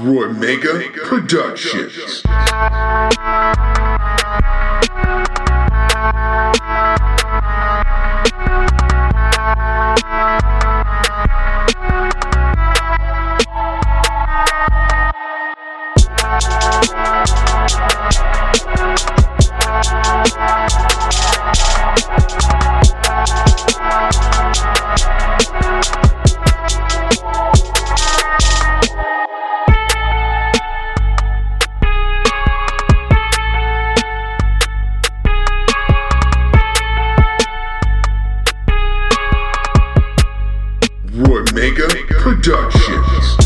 Roy Mega Productions. Roy Mega Productions.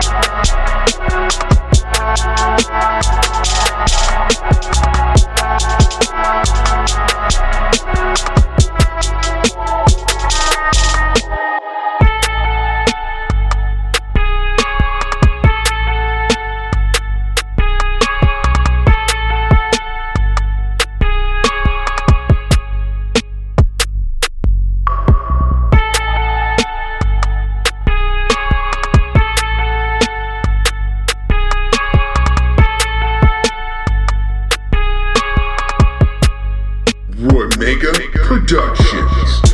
Thank you. Roy Mega Productions.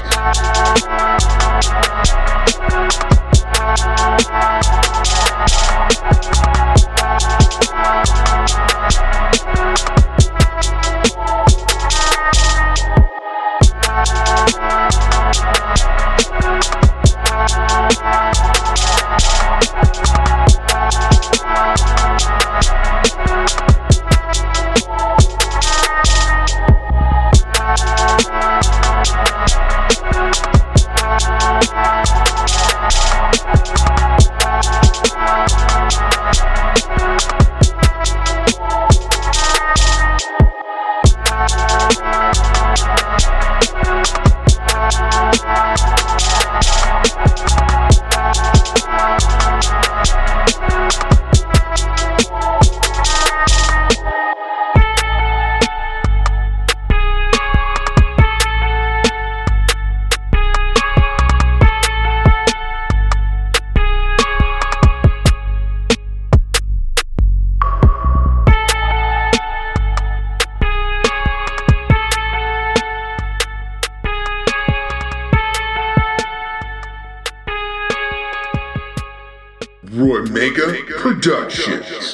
Roy Mega Productions.